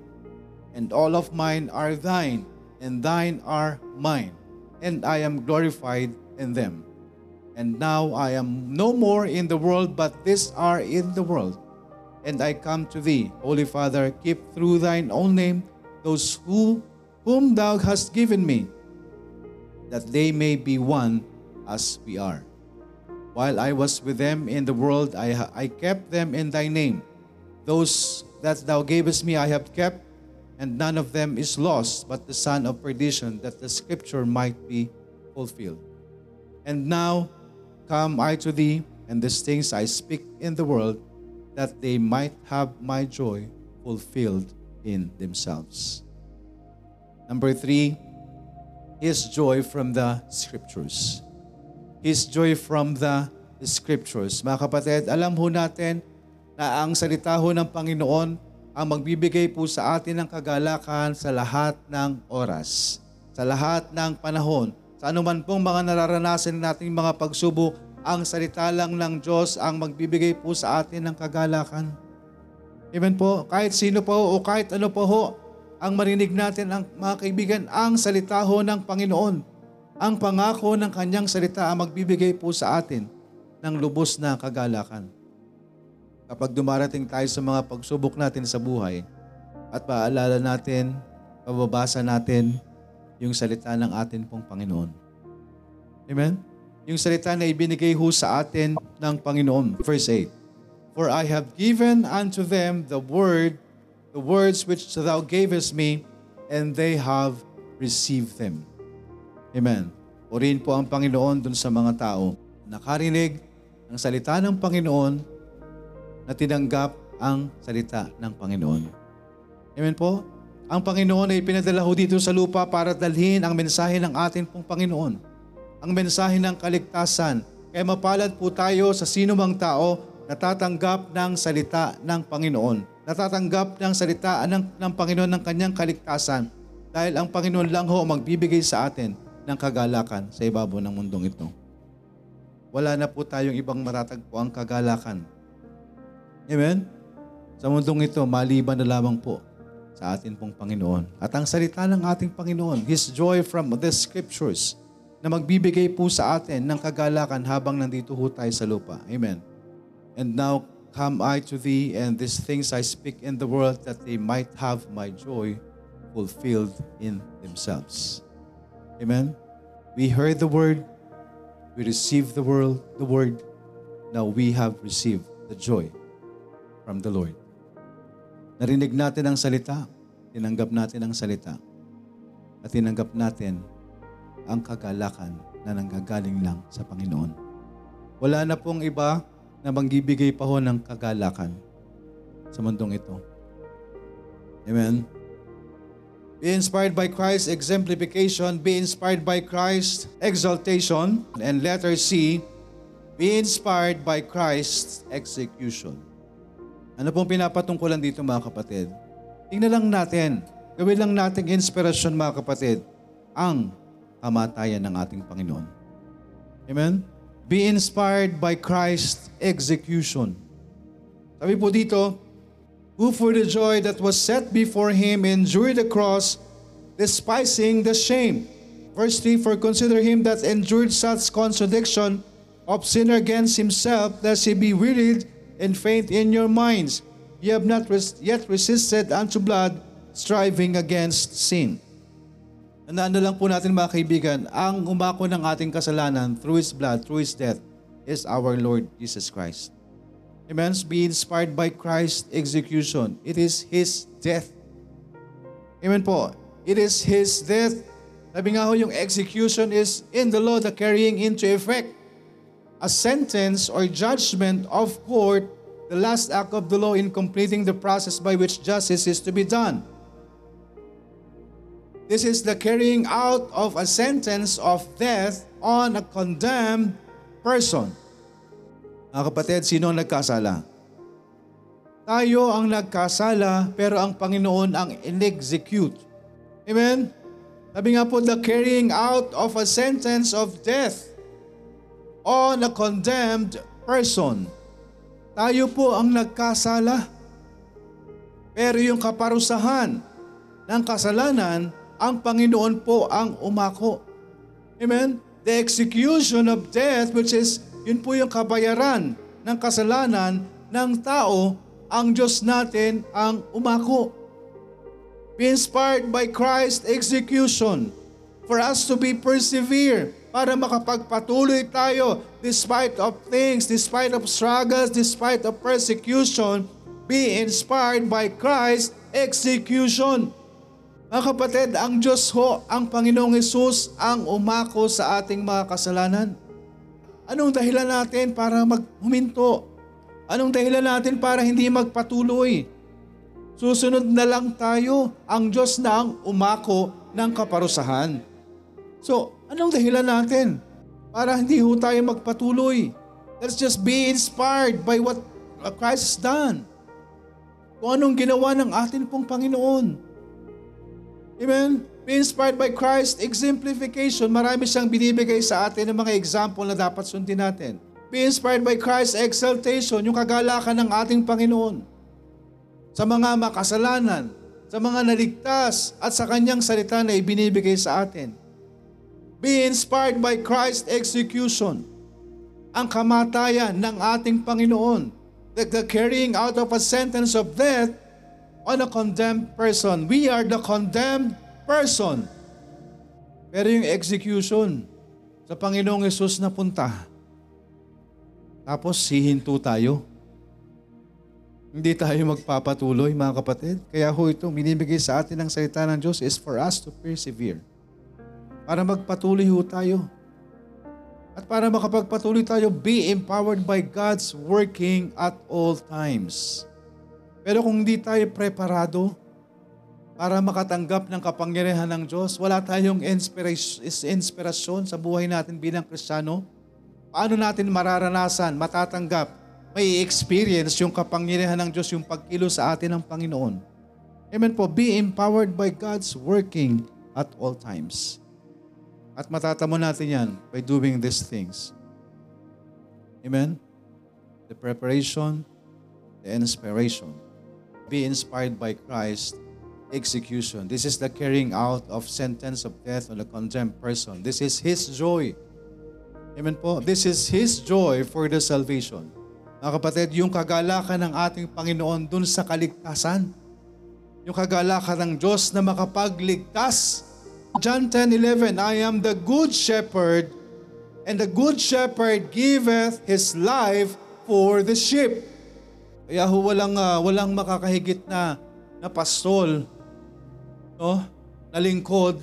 And all of mine are thine, and thine are mine, and I am glorified in them. And now I am no more in the world, but these are in the world. And I come to thee, Holy Father, keep through thine own name those who whom thou hast given me, that they may be one as we are. While I was with them in the world, I, I kept them in thy name. Those that thou gavest me I have kept, and none of them is lost, but the son of perdition, that the scripture might be fulfilled. And now come I to thee, and these things I speak in the world, that they might have my joy fulfilled in themselves. Number three, His joy from the Scriptures. His joy from the Scriptures. Mga kapatid, alam ho natin na ang salita ho ng Panginoon ang magbibigay po sa atin ng kagalakan sa lahat ng oras, sa lahat ng panahon, sa anuman pong mga nararanasan nating mga pagsubok, ang salita lang ng Diyos ang magbibigay po sa atin ng kagalakan. Amen po. Kahit sino po o kahit ano po ho ang marinig natin ang mga kaibigan, ang salita ho ng Panginoon. Ang pangako ng kanyang salita ang magbibigay po sa atin ng lubos na kagalakan. Kapag dumarating tayo sa mga pagsubok natin sa buhay at paalala natin, pababasa natin yung salita ng atin pong Panginoon. Amen? Yung salita na ibinigay ho sa atin ng Panginoon. Verse 8. For I have given unto them the word, the words which thou gavest me, and they have received them. Amen. Purihin po ang Panginoon dun sa mga tao nakarinig ng salita ng Panginoon na tinanggap ang salita ng Panginoon. Amen po? Ang Panginoon ay pinadala ho dito sa lupa para dalhin ang mensahe ng ating pong Panginoon. Ang mensahe ng kaligtasan. Kaya mapalad po tayo sa sino mang tao natatanggap ng salita ng Panginoon. Natatanggap ng salita ng, ng Panginoon ng kanyang kaligtasan dahil ang Panginoon lang ho magbibigay sa atin ng kagalakan sa ibabaw ng mundong ito. Wala na po tayong ibang matatagpo ang kagalakan. Amen? Sa mundong ito, maliban na lamang po sa atin pong Panginoon. At ang salita ng ating Panginoon, His joy from the Scriptures, na magbibigay po sa atin ng kagalakan habang nandito ho tayo sa lupa. Amen. And now come I to thee, and these things I speak in the world, that they might have my joy fulfilled in themselves. Amen. We heard the word, we received the word, the word. Now we have received the joy from the Lord. Narinig natin ang salita, tinanggap natin ang salita, at tinanggap natin ang kagalakan na nanggagaling lang sa Panginoon. Wala na pong iba na mangbibigay pa ho ng kagalakan sa mundong ito. Amen. Be inspired by Christ's exemplification. Be inspired by Christ's exaltation. And letter C, be inspired by Christ's execution. Ano pong pinapatungkulan dito mga kapatid? Tingnan lang natin. Gawin lang natin inspirasyon mga kapatid. Ang kamatayan ng ating Panginoon. Amen? Be inspired by Christ's execution. Sabi po dito, who for the joy that was set before him endured the cross, despising the shame. Verse 3, For consider him that endured such contradiction of sinner against himself, lest he be wearied and faint in your minds. Ye have not res- yet resisted unto blood, striving against sin. Tandaan lang po natin mga kaibigan, ang umako ng ating kasalanan through His blood, through His death, is our Lord Jesus Christ. Amen? Be inspired by Christ's execution. It is His death. Amen po. It is His death. Sabi nga ho, yung execution is in the law, the carrying into effect. A sentence or judgment of court, the last act of the law in completing the process by which justice is to be done. This is the carrying out of a sentence of death on a condemned person. Mga kapatid, sino ang nagkasala? Tayo ang nagkasala pero ang Panginoon ang in-execute. Amen? Sabi nga po, the carrying out of a sentence of death on a condemned person. Tayo po ang nagkasala. Pero yung kaparusahan ng kasalanan ang Panginoon po ang umako. Amen? The execution of death, which is, yun po yung kabayaran ng kasalanan ng tao, ang Diyos natin ang umako. Be inspired by Christ's execution for us to be persevere para makapagpatuloy tayo despite of things, despite of struggles, despite of persecution, be inspired by Christ's execution. Mga kapatid, ang Diyos ho, ang Panginoong Yesus, ang umako sa ating mga kasalanan. Anong dahilan natin para maghuminto? Anong dahilan natin para hindi magpatuloy? Susunod na lang tayo, ang Diyos na ang umako ng kaparusahan. So, anong dahilan natin para hindi ho tayo magpatuloy? Let's just be inspired by what Christ has done. Kung anong ginawa ng atin pong Panginoon. Amen? Be inspired by Christ exemplification. Marami siyang binibigay sa atin ng mga example na dapat sundin natin. Be inspired by Christ's exaltation, yung kagalakan ng ating Panginoon. Sa mga makasalanan, sa mga naligtas at sa kanyang salita na ibinibigay sa atin. Be inspired by Christ's execution, ang kamatayan ng ating Panginoon, the, the carrying out of a sentence of death on a condemned person. We are the condemned person. Pero yung execution sa Panginoong Yesus na punta, tapos hihinto tayo. Hindi tayo magpapatuloy mga kapatid. Kaya ho ito, binibigay sa atin ng salita ng Diyos is for us to persevere. Para magpatuloy ho tayo. At para makapagpatuloy tayo, be empowered by God's working at all times. Pero kung hindi tayo preparado para makatanggap ng kapangyarihan ng Diyos, wala tayong inspirasyon sa buhay natin bilang Kristiyano, paano natin mararanasan, matatanggap may experience yung kapangyarihan ng Diyos, yung pagkilo sa atin ng Panginoon. Amen po. Be empowered by God's working at all times. At matatamo natin yan by doing these things. Amen? The preparation, the inspiration. Be inspired by Christ execution. This is the carrying out of sentence of death on a condemned person. This is His joy. Amen po? This is His joy for the salvation. Mga kapatid, yung kagalakan ng ating Panginoon dun sa kaligtasan. Yung kagalakan ng Diyos na makapagligtas. John 10:11, I am the good shepherd, and the good shepherd giveth his life for the sheep. Kaya ho, walang, uh, walang makakahigit na, na pastol, no? na lingkod,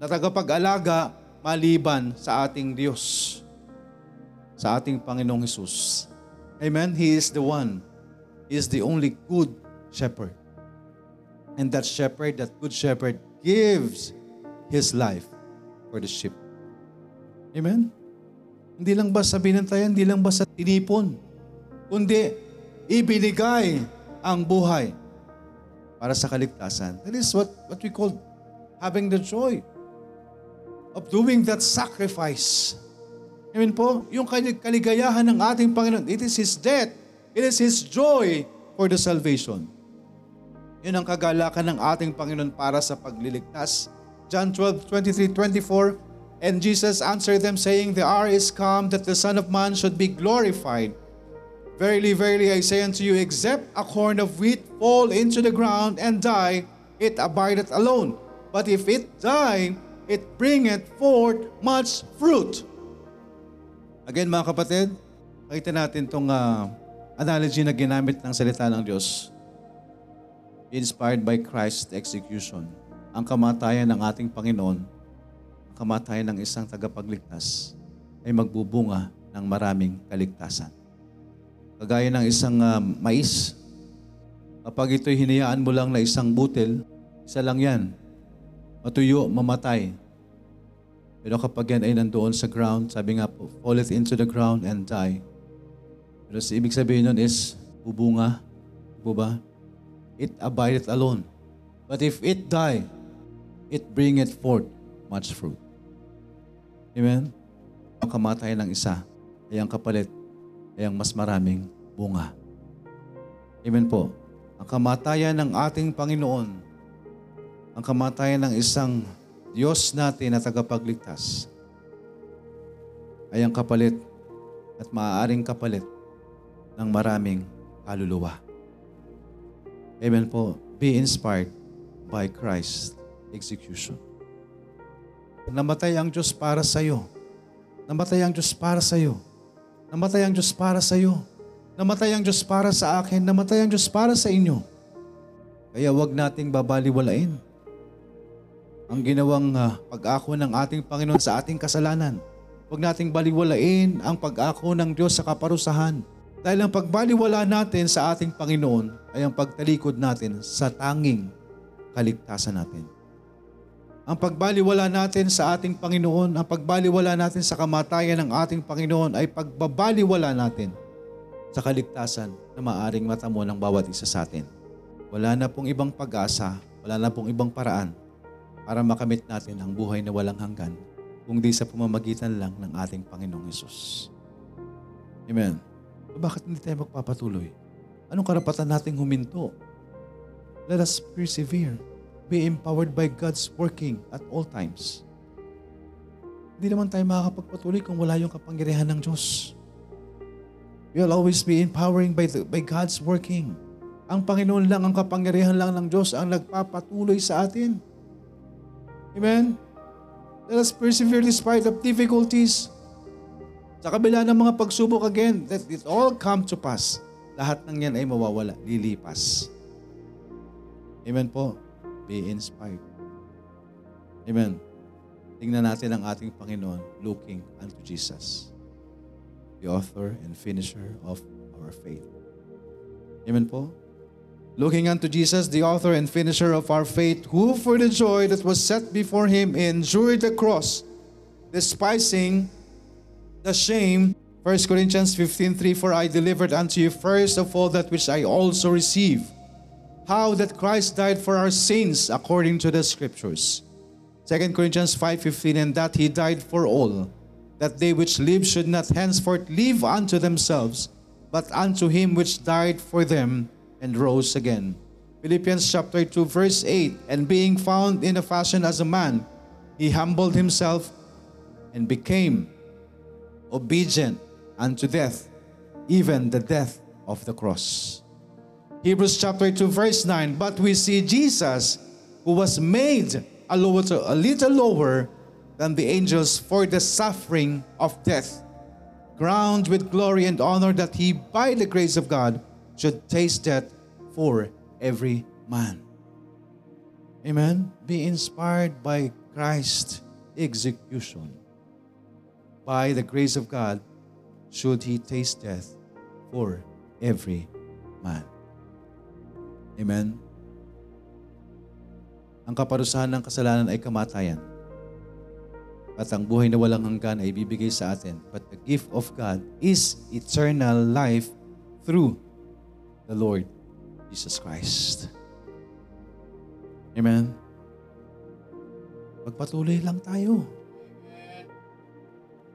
na tagapag-alaga maliban sa ating Diyos, sa ating Panginoong Hesus. Amen? He is the one. He is the only good shepherd. And that shepherd, that good shepherd, gives his life for the sheep. Amen? Hindi lang ba sa binantayan, hindi lang ba sa tinipon, kundi ibinigay ang buhay para sa kaligtasan. That is what, what we call having the joy of doing that sacrifice Amen po? Yung kaligayahan ng ating Panginoon, it is His death. It is His joy for the salvation. Yun ang kagalakan ng ating Panginoon para sa pagliligtas. John 12, 23, 24, And Jesus answered them, saying, The hour is come that the Son of Man should be glorified. Verily, verily, I say unto you, except a corn of wheat fall into the ground and die, it abideth alone. But if it die, it bringeth forth much fruit. Again mga kapatid, nakita natin itong uh, analogy na ginamit ng salita ng Diyos. Inspired by Christ's execution. Ang kamatayan ng ating Panginoon, ang kamatayan ng isang tagapagligtas, ay magbubunga ng maraming kaligtasan. Kagaya ng isang uh, mais, kapag ito'y hinayaan mo lang na isang butil, isa lang yan, matuyo, mamatay, pero kapag yan ay nandoon sa ground, sabi nga po, falleth into the ground and die. Pero sa ibig sabihin nun is, bubunga, po ba? It abideth alone. But if it die, it bringeth forth much fruit. Amen? Ang kamatayan ng isa ay ang kapalit ay ang mas maraming bunga. Amen po. Ang kamatayan ng ating Panginoon, ang kamatayan ng isang Diyos natin na tagapagligtas ay ang kapalit at maaaring kapalit ng maraming kaluluwa. Amen po. Be inspired by Christ execution. Namatay ang Diyos para sa iyo. Namatay ang Diyos para sa iyo. Namatay ang Diyos para sa iyo. Namatay ang Diyos para sa akin. Namatay ang Diyos para sa inyo. Kaya wag nating babaliwalain ang ginawang uh, pag-ako ng ating Panginoon sa ating kasalanan. Huwag nating baliwalain ang pag-ako ng Diyos sa kaparusahan. Dahil ang pagbaliwala natin sa ating Panginoon ay ang pagtalikod natin sa tanging kaligtasan natin. Ang pagbaliwala natin sa ating Panginoon, ang pagbaliwala natin sa kamatayan ng ating Panginoon ay pagbabaliwala natin sa kaligtasan na maaring matamo ng bawat isa sa atin. Wala na pong ibang pag-asa, wala na pong ibang paraan para makamit natin ang buhay na walang hanggan, kundi sa pamamagitan lang ng ating Panginoong Yesus. Amen. Bakit hindi tayo magpapatuloy? Anong karapatan nating huminto? Let us persevere. Be empowered by God's working at all times. Hindi naman tayo makakapagpatuloy kung wala yung kapangyarihan ng Diyos. We'll always be empowering by, the, by God's working. Ang Panginoon lang, ang kapangyarihan lang ng Diyos ang nagpapatuloy sa atin. Amen? Let us persevere despite of difficulties. Sa kabila ng mga pagsubok again, that it all come to pass. Lahat ng yan ay mawawala, lilipas. Amen po. Be inspired. Amen. Tingnan natin ang ating Panginoon looking unto Jesus, the author and finisher of our faith. Amen po. Looking unto Jesus, the author and finisher of our faith, who for the joy that was set before him endured the cross, despising the shame. 1 Corinthians 15:3 For I delivered unto you first of all that which I also received, how that Christ died for our sins according to the scriptures. 2 Corinthians 5:15 and that he died for all, that they which live should not henceforth live unto themselves, but unto him which died for them and rose again. Philippians chapter 2 verse 8 and being found in a fashion as a man, he humbled himself and became obedient unto death, even the death of the cross. Hebrews chapter 2 verse 9, but we see Jesus who was made a little, a little lower than the angels for the suffering of death, crowned with glory and honor that he by the grace of God should taste death for every man. Amen. Be inspired by Christ's execution. By the grace of God, should he taste death for every man. Amen. Ang kaparusahan ng kasalanan ay kamatayan. At ang buhay na walang hanggan ay bibigay sa atin. But the gift of God is eternal life through the Lord Jesus Christ. Amen. Magpatuloy lang tayo.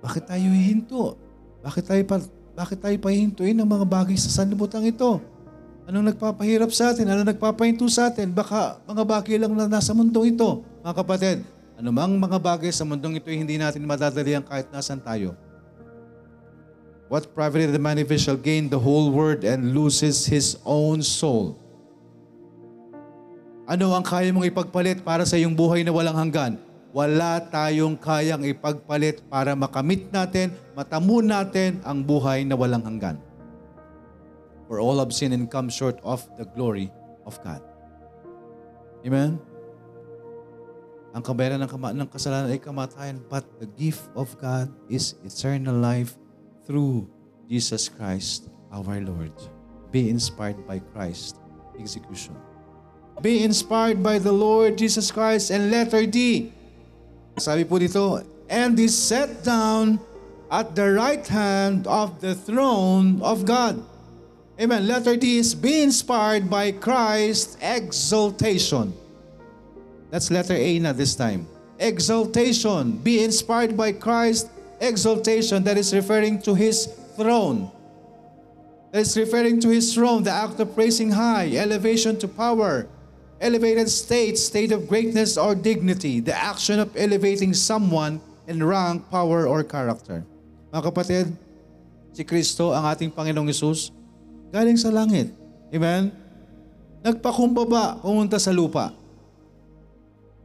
Bakit tayo hihinto? Bakit tayo pa, bakit tayo pahintuin ng mga bagay sa sanlibutan ito? Anong nagpapahirap sa atin? Anong nagpapahinto sa atin? Baka mga bagay lang na nasa mundong ito. Mga kapatid, anumang mga bagay sa mundong ito hindi natin madadalian kahit nasan tayo. What profited the man if he shall gain the whole world and loses his own soul? Ano ang kaya mong ipagpalit para sa iyong buhay na walang hanggan? Wala tayong kayang ipagpalit para makamit natin, matamo natin ang buhay na walang hanggan. For all have sinned and come short of the glory of God. Amen? Ang kabayaran ng, kama- ng kasalanan ay kamatayan, but the gift of God is eternal life through Jesus Christ our Lord. Be inspired by Christ's execution. Be inspired by the Lord Jesus Christ and letter D. Sabi po dito, and is set down at the right hand of the throne of God. Amen. Letter D is be inspired by Christ's exaltation. That's letter A na this time. Exaltation. Be inspired by Christ's exaltation. That is referring to His throne. That is referring to His throne, the act of praising high, elevation to power, elevated state, state of greatness or dignity, the action of elevating someone in rank, power, or character. Mga kapatid, si Kristo, ang ating Panginoong Yesus, galing sa langit. Amen? Nagpakumbaba, pumunta sa lupa.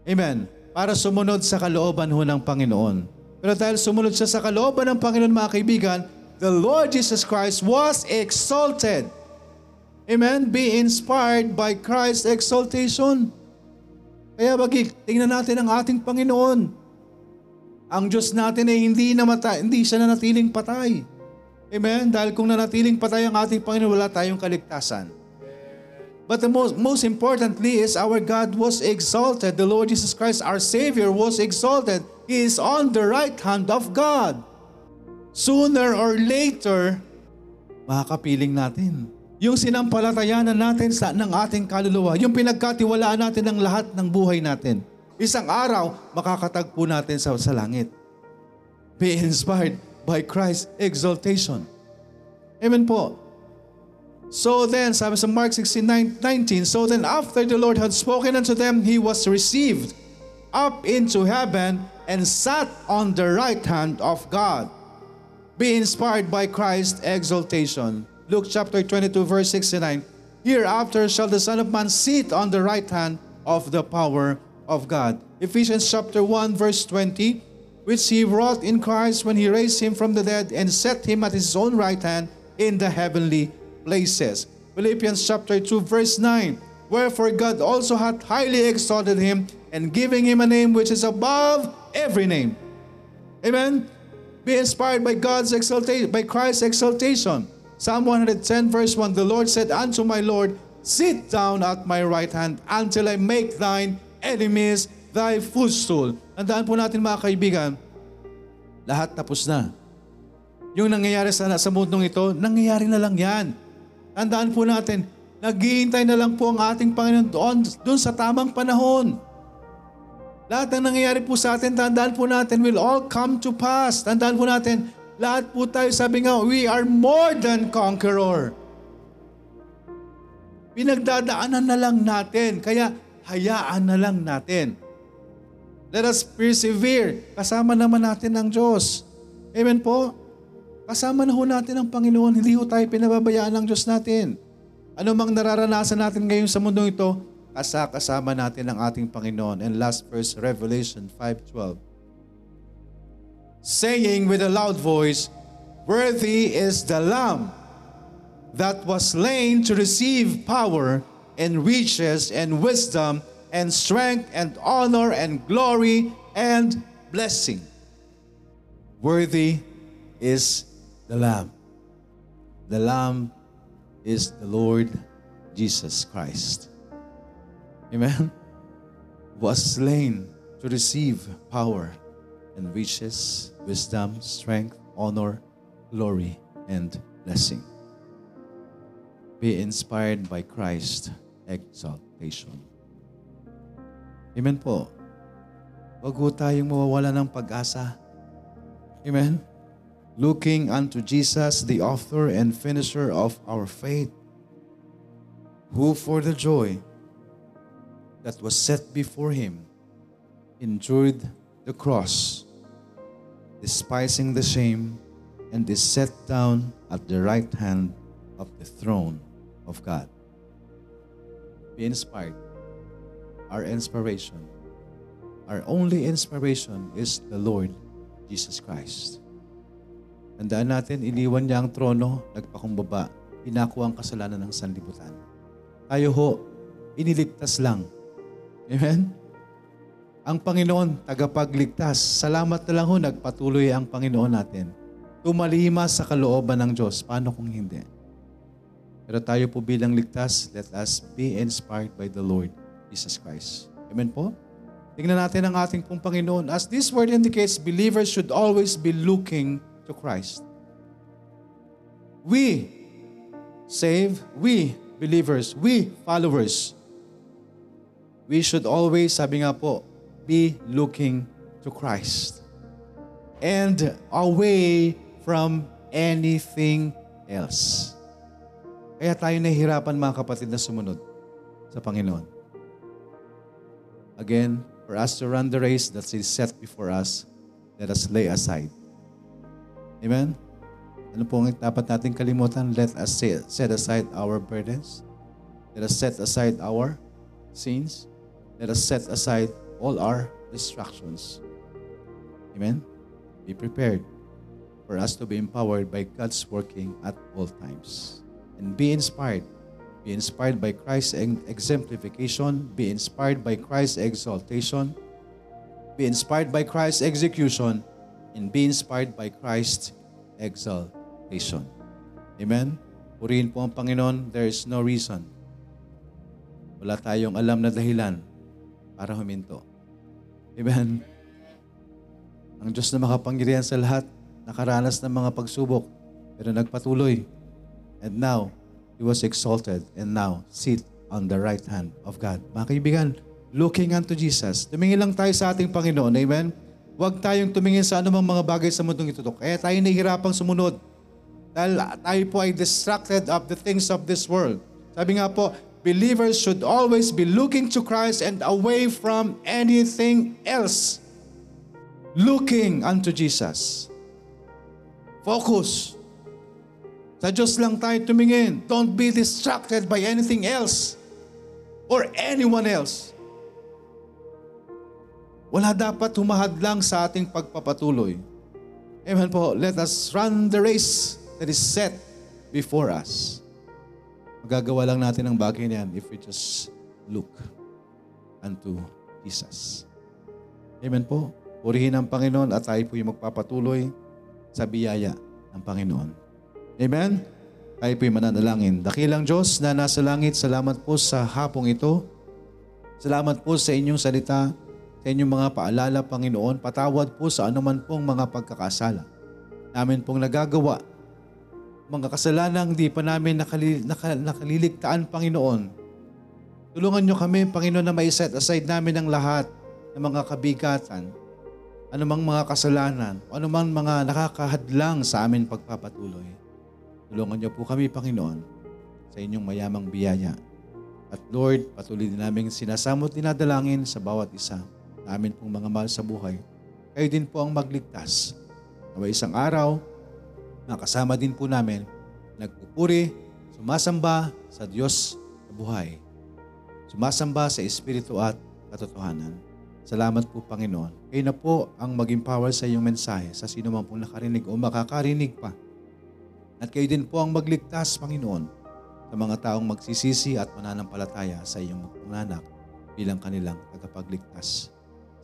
Amen. Para sumunod sa kalooban ho ng Panginoon. Pero dahil sumunod siya sa kalooban ng Panginoon, mga kaibigan, the Lord Jesus Christ was exalted. Amen? Be inspired by Christ's exaltation. Kaya bagig, tingnan natin ang ating Panginoon. Ang Diyos natin ay hindi, namata, hindi siya nanatiling patay. Amen? Dahil kung nanatiling patay ang ating Panginoon, wala tayong kaligtasan. But the most, most importantly is our God was exalted. The Lord Jesus Christ, our Savior, was exalted. He is on the right hand of God. Sooner or later, makakapiling natin. Yung sinampalatayanan natin sa, ng ating kaluluwa, yung pinagkatiwalaan natin ng lahat ng buhay natin. Isang araw, makakatagpo natin sa, sa langit. Be inspired by Christ's exaltation. Amen po. So then, sabi sa Mark 16, 19, So then after the Lord had spoken unto them, he was received up into heaven and sat on the right hand of God. Be inspired by Christ's exaltation. Luke chapter 22 verse 69, Hereafter shall the Son of Man sit on the right hand of the power of God. Ephesians chapter 1 verse 20, which he wrought in Christ when he raised him from the dead and set him at his own right hand in the heavenly places. Philippians chapter 2 verse 9, Wherefore God also hath highly exalted him and giving him a name which is above every name. Amen? Be inspired by God's exaltation, by Christ's exaltation. Psalm 110 verse 1, The Lord said unto my Lord, Sit down at my right hand until I make thine enemies thy footstool. Tandaan po natin mga kaibigan, lahat tapos na. Yung nangyayari sa, sa mundong ito, nangyayari na lang yan. Tandaan po natin, naghihintay na lang po ang ating Panginoon doon, doon sa tamang panahon. Lahat ng nangyayari po sa atin, tandaan po natin, will all come to pass. Tandaan po natin, lahat po tayo, sabi nga, we are more than conqueror. Pinagdadaanan na lang natin, kaya hayaan na lang natin. Let us persevere. Kasama naman natin ang Diyos. Amen po? Kasama na ho natin ang Panginoon. Hindi ho tayo pinababayaan ng Diyos natin. Ano mang nararanasan natin ngayon sa mundo ito, kasakasama natin ang ating Panginoon. And last verse, Revelation 5.12. Saying with a loud voice, Worthy is the Lamb that was slain to receive power and riches and wisdom and strength and honor and glory and blessing. Worthy is the Lamb. The Lamb is the Lord Jesus Christ. Amen? Was slain to receive power and riches, wisdom, strength, honor, glory, and blessing. Be inspired by Christ exaltation. Amen po. Huwag ho tayong mawawala ng pag-asa. Amen? Looking unto Jesus, the author and finisher of our faith, who for the joy that was set before him endured the cross, despising the shame, and is set down at the right hand of the throne of God. Be inspired. Our inspiration, our only inspiration is the Lord Jesus Christ. Tandaan natin, iniwan niya ang trono, nagpakumbaba, pinako ang kasalanan ng sanlibutan. Tayo ho, iniligtas lang. Amen? Ang Panginoon, tagapagligtas. Salamat na lang ho, nagpatuloy ang Panginoon natin. Tumalima sa kalooban ng Diyos. Paano kung hindi? Pero tayo po bilang ligtas, let us be inspired by the Lord Jesus Christ. Amen po? Tingnan natin ang ating pong Panginoon. As this word indicates, believers should always be looking to Christ. We save, we believers, we followers, we should always, sabi nga po, be looking to Christ. And away from anything else. Kaya tayo nahihirapan mga kapatid na sumunod sa Panginoon. Again, for us to run the race that is set before us, let us lay aside. Amen? Ano po ang dapat natin kalimutan? Let us set aside our burdens. Let us set aside our sins. Let us set aside all our distractions. Amen? Be prepared for us to be empowered by God's working at all times. And be inspired. Be inspired by Christ's exemplification. Be inspired by Christ's exaltation. Be inspired by Christ's execution. And be inspired by Christ's exaltation. Amen? Purihin po ang Panginoon. There is no reason. Wala tayong alam na dahilan para huminto. Amen? Ang Diyos na makapangyarihan sa lahat, nakaranas ng mga pagsubok, pero nagpatuloy. And now, He was exalted and now sit on the right hand of God. Mga kaibigan, looking unto Jesus. Tumingin lang tayo sa ating Panginoon. Amen? Huwag tayong tumingin sa anumang mga bagay sa mundong ito. Kaya tayo nahihirapang sumunod. Dahil tayo po ay distracted of the things of this world. Sabi nga po, believers should always be looking to Christ and away from anything else. Looking unto Jesus. Focus. Sa Diyos lang tayo tumingin. Don't be distracted by anything else or anyone else. Wala dapat humahadlang sa ating pagpapatuloy. Amen po. Let us run the race that is set before us. Magagawa lang natin ang bagay na yan if we just look unto Jesus. Amen po. Purihin ang Panginoon at tayo po yung magpapatuloy sa biyaya ng Panginoon. Amen? Tayo po yung mananalangin. Dakilang Diyos na nasa langit, salamat po sa hapong ito. Salamat po sa inyong salita, sa inyong mga paalala, Panginoon. Patawad po sa anuman pong mga pagkakasala. Namin pong nagagawa. Mga kasalanang di pa namin nakali, naka, nakaliligtaan, Panginoon. Tulungan nyo kami, Panginoon, na may set aside namin ang lahat ng mga kabigatan, anumang mga kasalanan, o anumang mga nakakahadlang sa amin pagpapatuloy. Tulungan niyo po kami, Panginoon, sa inyong mayamang biyaya. At Lord, patuloy din namin sinasamo at dinadalangin sa bawat isa namin pong mga mahal sa buhay. Kayo din po ang magligtas. Nawa isang araw, nakasama din po namin, nagpupuri, sumasamba sa Diyos na buhay. Sumasamba sa Espiritu at katotohanan. Salamat po, Panginoon. Kayo na po ang maging power sa iyong mensahe sa sino man pong nakarinig o makakarinig pa. At kayo din po ang magligtas, Panginoon, sa mga taong magsisisi at mananampalataya sa iyong panglanak bilang kanilang tagapagligtas.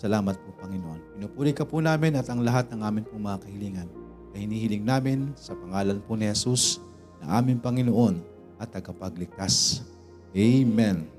Salamat po, Panginoon. Pinupuri ka po namin at ang lahat ng amin pong mga kahilingan ay hinihiling namin sa pangalan po ni Jesus na aming Panginoon at tagapagligtas. Amen.